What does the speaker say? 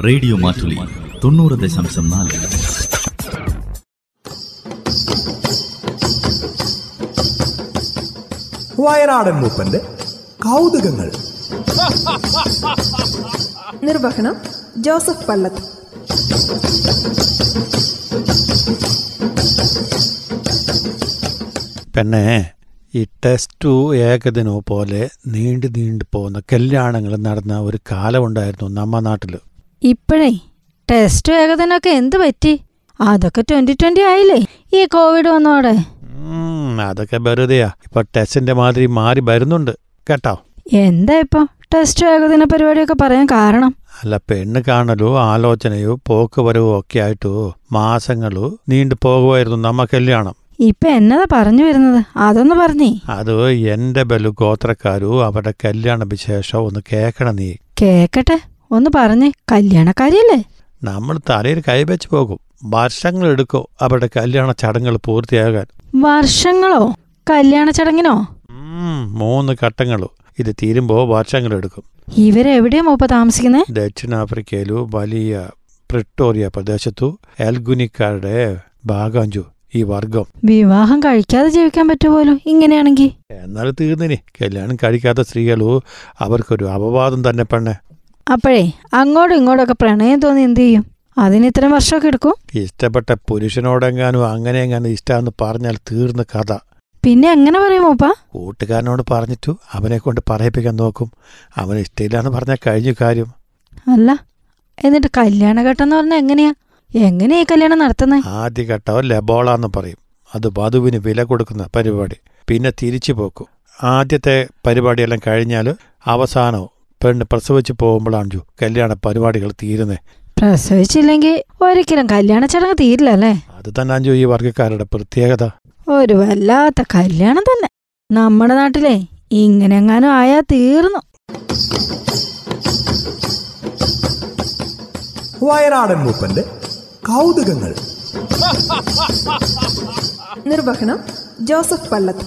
Radio Mattoli തൊണ്ണൂറ് ദശാംശം നാല്. വയനാടൻ മൂപ്പന്റെ കൗതുകങ്ങൾ. നിർവഹണം ജോസഫ് പള്ളത്ത് പിന്നെ ഈ ടെസ്റ്റു ഏകദിനോ പോലെ നീണ്ടു നീണ്ടു പോകുന്ന കല്യാണങ്ങൾ നടന്ന ഒരു കാലമുണ്ടായിരുന്നു നമ്മ നാട്ടിൽ ഇപ്പോഴേ ടെസ്റ്റ് വേഗത്തിനൊക്കെ എന്ത് പറ്റി? അതൊക്കെ ട്വന്റി ട്വന്റി ആയില്ലേ? ഈ കോവിഡ് വന്നോടെ. അതൊക്കെ വെറുതെയാ. ഇപ്പൊ ടെസ്റ്റിന്റെ മാതിരി മാറി വരുന്നുണ്ട്. കേട്ടോ? എന്താ ഇപ്പൊ? ടെസ്റ്റ് വേഗത്തിന പരിപാടിയൊക്കെ പറയാൻ കാരണം? അല്ല പെണ്ണ് കാണലോ ആലോചനയോ പോക്ക് വരവോ ഒക്കെ ആയിട്ടോ മാസങ്ങളോ നീണ്ടു പോകുമായിരുന്നു നമ്മ കല്യാണം. ഇപ്പൊ എന്നതാ പറഞ്ഞു വരുന്നത്? അതൊന്ന് പറഞ്ഞേ. അത് എന്റെ ബലു ഗോത്രക്കാരോ അവരുടെ കല്യാണ വിശേഷം ഒന്ന് കേക്കണം നീ. കേക്കട്ടെ. ഒന്ന് പറഞ്ഞേ കല്യാണക്കാരിയല്ലേ? നമ്മൾ തലയിൽ കൈവച്ച് പോകും. വർഷങ്ങൾ എടുക്കോ അവരുടെ കല്യാണ ചടങ്ങുകൾ പൂർത്തിയാകാൻ. വർഷങ്ങളോ? കല്യാണ ചടങ്ങിനോ? മൂന്ന് ഘട്ടങ്ങളോ. ഇത് തീരുമ്പോൾ വർഷങ്ങളെടുക്കും ഇവരെവിടെയാ മൂപ്പ താമസിക്കുന്നേ? ദക്ഷിണാഫ്രിക്കയിലു വലിയ പ്രിട്ടോറിയ പ്രദേശത്തു എൽഗുനിക്കാരുടെ ഭാഗാഞ്ചു ഈ വർഗം. വിവാഹം കഴിക്കാതെ ജീവിക്കാൻ പറ്റുമല്ലോ ഇങ്ങനെയാണെങ്കിൽ. എന്നാൽ തീർന്നിനി. കല്യാണം കഴിക്കാത്ത സ്ത്രീകളു അവർക്കൊരു അപവാദം തന്നെ പെണ്ണെ. അപ്പോഴേ അങ്ങോട്ടും ഇങ്ങോട്ടൊക്കെ പ്രണയം തോന്നി എന്ത് ചെയ്യും? അതിന് ഇത്രയും വർഷമൊക്കെ എടുക്കും? ഇഷ്ടപ്പെട്ട പുരുഷനോടെങ്ങാനും അങ്ങനെ എങ്ങാനും ഇഷ്ടമെന്ന് പറഞ്ഞാൽ തീർന്ന കഥ. പിന്നെ അങ്ങനെ പറയും മൂപ്പ കൂട്ടുകാരനോട് പറഞ്ഞിട്ടു അവനെ കൊണ്ട് പറയിപ്പിക്കാൻ നോക്കും. അവന് ഇഷ്ടമില്ലാന്ന് പറഞ്ഞാൽ കഴിഞ്ഞു കാര്യം. അല്ല എന്നിട്ട് കല്യാണഘട്ടം എന്ന് പറഞ്ഞാൽ എങ്ങനെയാ? എങ്ങനെയാ ഈ കല്യാണം നടത്തുന്നത് ആദ്യ ഘട്ടം ലബോള എന്ന് പറയും. അത് വധുവിന് വില കൊടുക്കുന്ന പരിപാടി. പിന്നെ തിരിച്ചു പോക്കും. ആദ്യത്തെ പരിപാടിയെല്ലാം കഴിഞ്ഞാൽ അവസാനം പെണ്ണ് പ്രസവിച്ച് പോകുമ്പോഴാണ് കല്യാണ പരിപാടികൾ തീരുന്നത് പ്രസവിച്ചില്ലെങ്കിൽ ഒരിക്കലും കല്യാണ ചടങ്ങ് തീരില്ല അല്ലേ? അത് തന്നെ അഞ്ചു ഈ വർഗക്കാരുടെ പ്രത്യേകത. ഒരു വല്ലാത്ത കല്യാണം തന്നെ. നമ്മുടെ നാട്ടിലെ ഇങ്ങനെ എങ്ങാനും ആയാ തീർന്നു. വയനാടൻ മൂപ്പന്റെ കൗതുകങ്ങൾ. നിർവഹണം ജോസഫ് പള്ളത്ത്